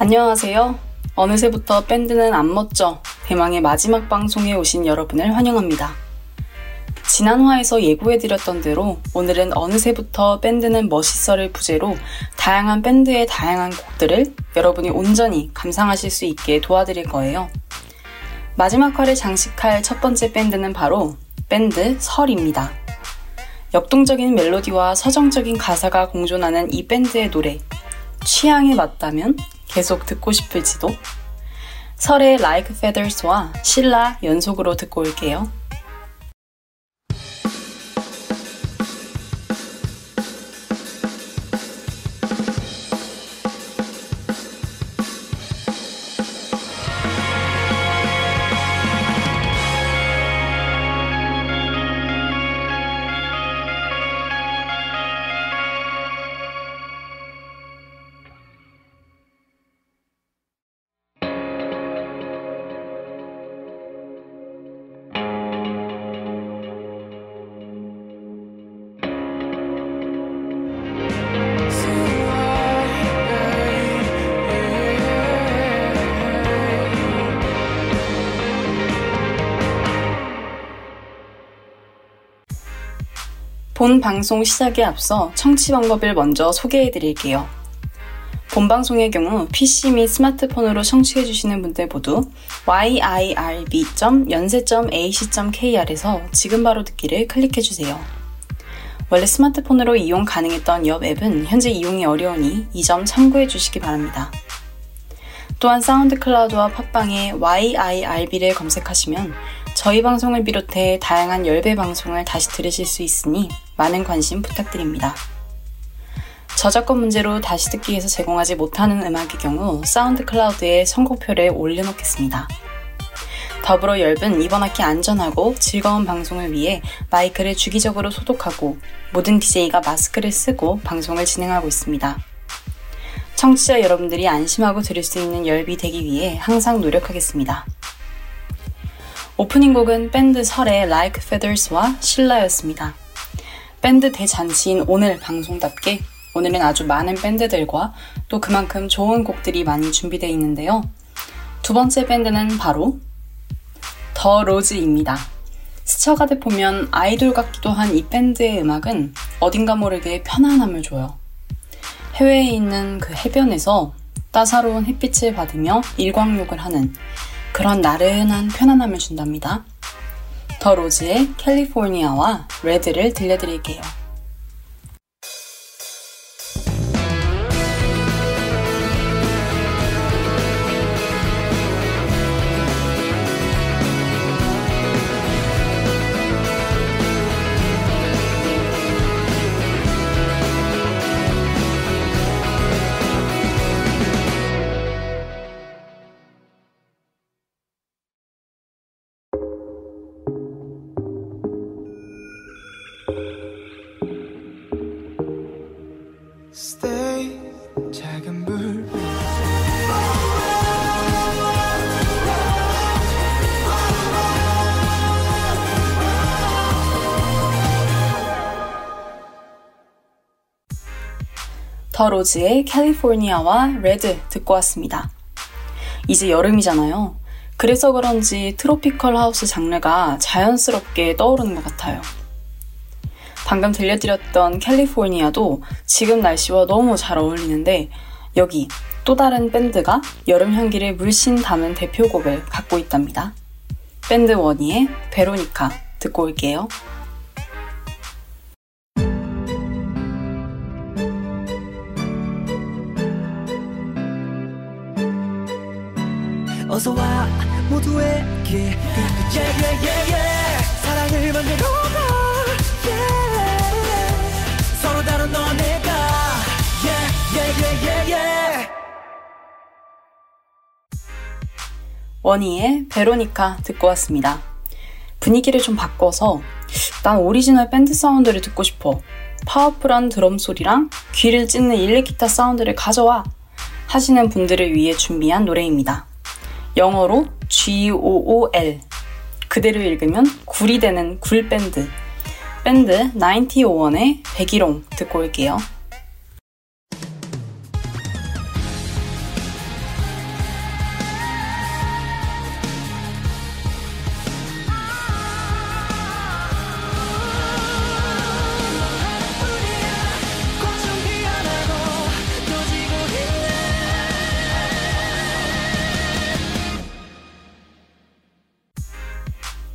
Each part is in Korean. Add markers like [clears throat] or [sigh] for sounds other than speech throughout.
안녕하세요. 어느새부터 밴드는 안 멋져 대망의 마지막 방송에 오신 여러분을 환영합니다. 지난 화에서 예고해드렸던 대로 오늘은 어느새부터 밴드는 멋있어를 부제로 다양한 밴드의 다양한 곡들을 여러분이 온전히 감상하실 수 있게 도와드릴 거예요. 마지막 화를 장식할 첫 번째 밴드는 바로 밴드 설입니다. 역동적인 멜로디와 서정적인 가사가 공존하는 이 밴드의 노래 취향에 맞다면 계속 듣고 싶을지도 설의 Like Feathers와 신라 연속으로 듣고 올게요. 본 방송 시작에 앞서 청취 방법을 먼저 소개해 드릴게요. 본 방송의 경우 PC 및 스마트폰으로 청취해 주시는 분들 모두 yirb.연세.ac.kr에서 지금 바로 듣기를 클릭해 주세요. 원래 스마트폰으로 이용 가능했던 옆 앱은 현재 이용이 어려우니 이 점 참고해 주시기 바랍니다. 또한 사운드 클라우드와 팟빵에 YIRB를 검색하시면 저희 방송을 비롯해 다양한 열배 방송을 다시 들으실 수 있으니 많은 관심 부탁드립니다. 저작권 문제로 다시 듣기에서 제공하지 못하는 음악의 경우 사운드 클라우드에 선곡표를 올려놓겠습니다. 더불어 열분 이번 학기 안전하고 즐거운 방송을 위해 마이크를 주기적으로 소독하고 모든 DJ가 마스크를 쓰고 방송을 진행하고 있습니다. 청취자 여러분들이 안심하고 들을 수 있는 열비 되기 위해 항상 노력하겠습니다. 오프닝 곡은 밴드 설의 Like Feathers와 신라였습니다. 밴드 대잔치인 오늘 방송답게 오늘은 아주 많은 밴드들과 또 그만큼 좋은 곡들이 많이 준비되어 있는데요. 두 번째 밴드는 바로 더 로즈입니다. 스쳐가듯 보면 아이돌 같기도 한 이 밴드의 음악은 어딘가 모르게 편안함을 줘요. 해외에 있는 그 해변에서 따사로운 햇빛을 받으며 일광욕을 하는 그런 나른한 편안함을 준답니다. 더 로즈의 캘리포니아와 레드를 들려드릴게요. The Rose의 California와 Red 듣고 왔습니다. 이제 여름이잖아요. 그래서 그런지 tropical house 장르가 자연스럽게 떠오르는 것 같아요. 방금 들려드렸던 California도 지금 날씨와 너무 잘 어울리는데 여기 또 다른 밴드가 여름 향기를 물씬 담은 대표곡을 갖고 있답니다. 밴드 원위의 베로니카 듣고 올게요. 어서 와 모두에게 yeah, yeah, yeah. 사랑을 만들어 원위의 베로니카 듣고 왔습니다. 분위기를 좀 바꿔서 난 오리지널 밴드 사운드를 듣고 싶어. 파워풀한 드럼 소리랑 귀를 찢는 일렉기타 사운드를 가져와 하시는 분들을 위해 준비한 노래입니다. 영어로 G-O-O-L. 그대로 읽으면 굴이 되는 굴밴드. 밴드 9001의 백일홍 듣고 올게요.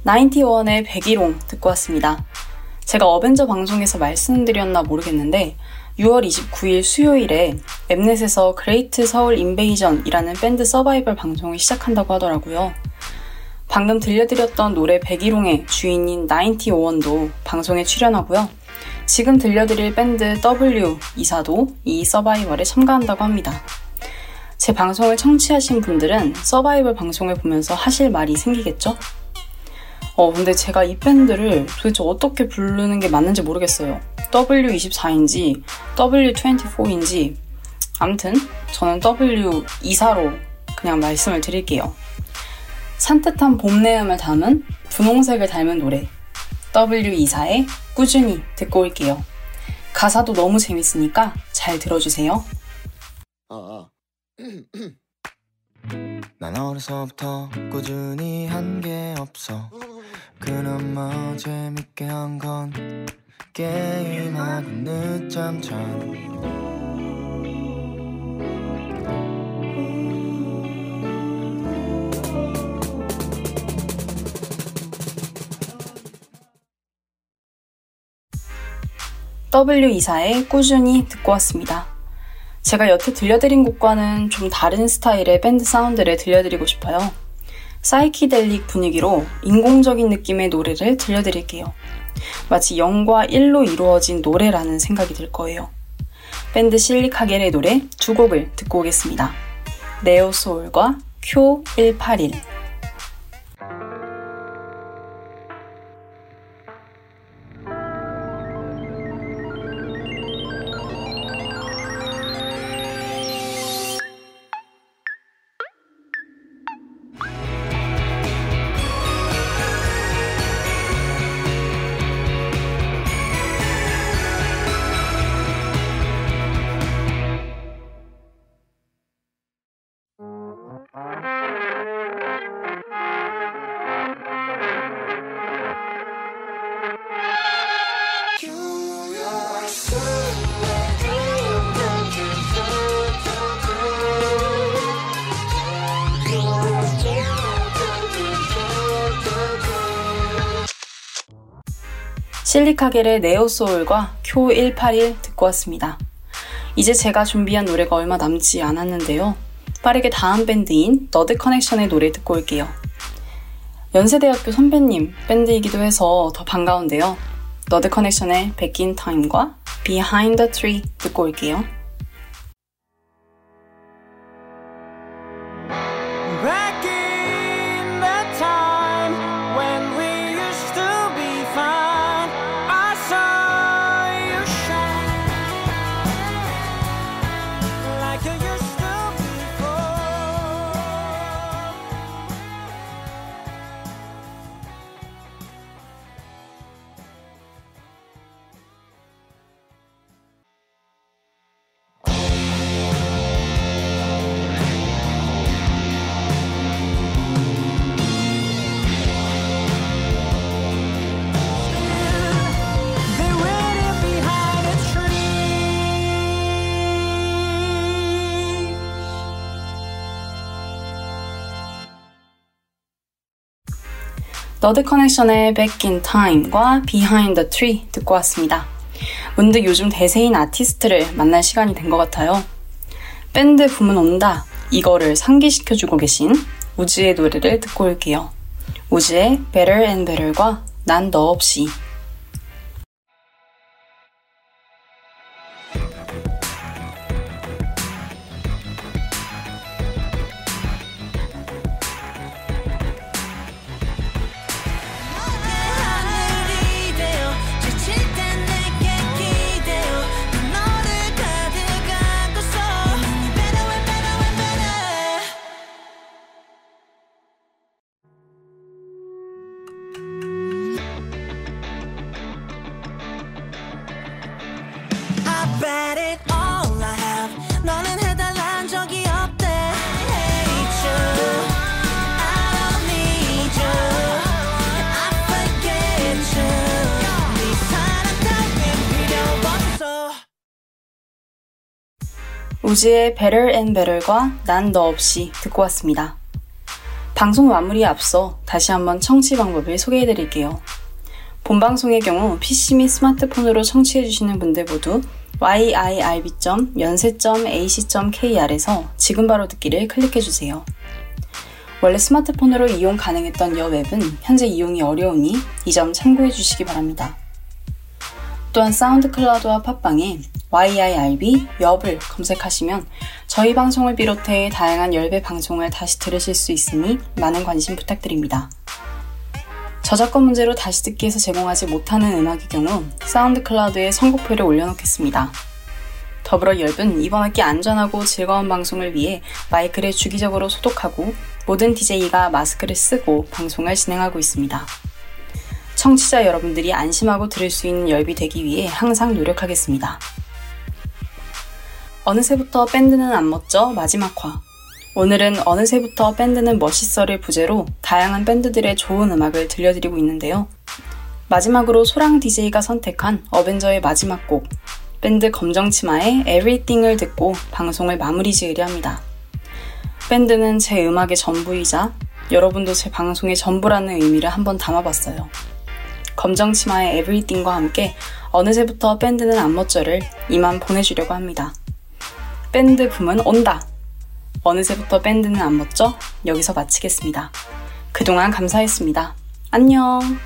나인티원의 백일홍 듣고 왔습니다. 제가 저번 방송에서 말씀드렸나 모르겠는데 6월 29일 수요일에 엠넷에서 Great Seoul Invasion이라는 밴드 서바이벌 방송을 시작한다고 하더라고요. 방금 들려드렸던 노래 백일홍의 주인인 나인티원도 방송에 출연하고요. 지금 들려드릴 밴드 W24도 이 서바이벌에 참가한다고 합니다. 제 방송을 청취하신 분들은 서바이벌 방송을 보면서 하실 말이 생기겠죠? 어, 근데 제가 이 밴드를 도대체 어떻게 부르는 게 맞는지 모르겠어요. W24인지 W24인지 암튼 저는 W24로 그냥 말씀을 드릴게요. 산뜻한 봄 내음을 담은 분홍색을 닮은 노래 W24의 꾸준히 듣고 올게요. 가사도 너무 재밌으니까 잘 들어주세요. 아, 아. [clears throat] 난 어려서부터 꾸준히 한 게 없어 그나마 재밌게 한 건 게임하고 늦잠 잔 W24에 꾸준히 듣고 왔습니다. 제가 여태 들려드린 곡과는 좀 다른 스타일의 밴드 사운드를 들려드리고 싶어요. 사이키델릭 분위기로 인공적인 느낌의 노래를 들려드릴게요. 마치 0과 1로 이루어진 노래라는 생각이 들 거예요. 밴드 실리카겔의 노래 두 곡을 듣고 오겠습니다. 네오소울과 쿄181 실리카겔의 NEO SOUL과 Kyo181 듣고 왔습니다. 이제 제가 준비한 노래가 얼마 남지 않았는데요. 빠르게 다음 밴드인 Nerd Connection의 노래 듣고 올게요. 연세대학교 선배님 밴드이기도 해서 더 반가운데요. Nerd Connection의 Back in Time과 Behind 듣고 올게요. can you Nerd Connection의 Back in Time과 Behind the Tree 듣고 왔습니다. 문득 요즘 대세인 아티스트를 만날 시간이 된 것 같아요. 밴드 붐은 온다. 이거를 상기시켜주고 계신 WOODZ의 노래를 듣고 올게요. WOODZ의 Better and Better과 난 너 없이 우즈의 Better and Better과 난 너 없이 듣고 왔습니다. 방송 마무리에 앞서 다시 한번 청취 방법을 소개해 드릴게요. 본 방송의 경우 PC 및 스마트폰으로 청취해 주시는 분들 모두 yirb.연세.ac.kr에서 지금 바로 듣기를 클릭해 주세요. 원래 스마트폰으로 이용 가능했던 여 앱은 현재 이용이 어려우니 이 점 참고해 주시기 바랍니다. 또한 SoundCloud와 팟빵에 YIRB 엽을 검색하시면 저희 방송을 비롯해 다양한 YIRB 방송을 다시 들으실 수 있으니 많은 관심 부탁드립니다. 저작권 문제로 다시 듣기에서 제공하지 못하는 음악의 경우 SoundCloud에 선곡표를 올려놓겠습니다. 더불어 열분 이번 학기 안전하고 즐거운 방송을 위해 마이크를 주기적으로 소독하고 모든 DJ가 마스크를 쓰고 방송을 진행하고 있습니다. 청취자 여러분들이 안심하고 들을 수 있는 열비 되기 위해 항상 노력하겠습니다. 어느새부터 밴드는 안 멋져 마지막 화. 오늘은 어느새부터 밴드는 멋있어를 부제로 다양한 밴드들의 좋은 음악을 들려드리고 있는데요. 마지막으로 소랑 DJ가 선택한 어벤져의 마지막 곡, 밴드 검정치마의 Everything을 듣고 방송을 마무리 지으려 합니다. 밴드는 제 음악의 전부이자 여러분도 제 방송의 전부라는 의미를 한번 담아봤어요. 검정치마의 Everything과 함께 어느새부터 밴드는 안 멋져를 이만 보내주려고 합니다. 밴드 붐은 온다! 어느새부터 밴드는 안 멋져? 여기서 마치겠습니다. 그동안 감사했습니다. 안녕!